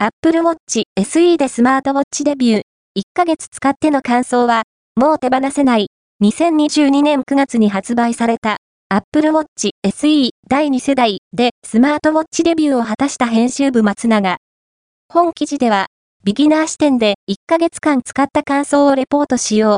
Apple Watch SE でスマートウォッチデビュー。1ヶ月使っての感想は、もう手放せない。2022年9月に発売された Apple Watch SE 第2世代でスマートウォッチデビューを果たした編集部松永。本記事では、ビギナー視点で1ヶ月間使った感想をレポートしよう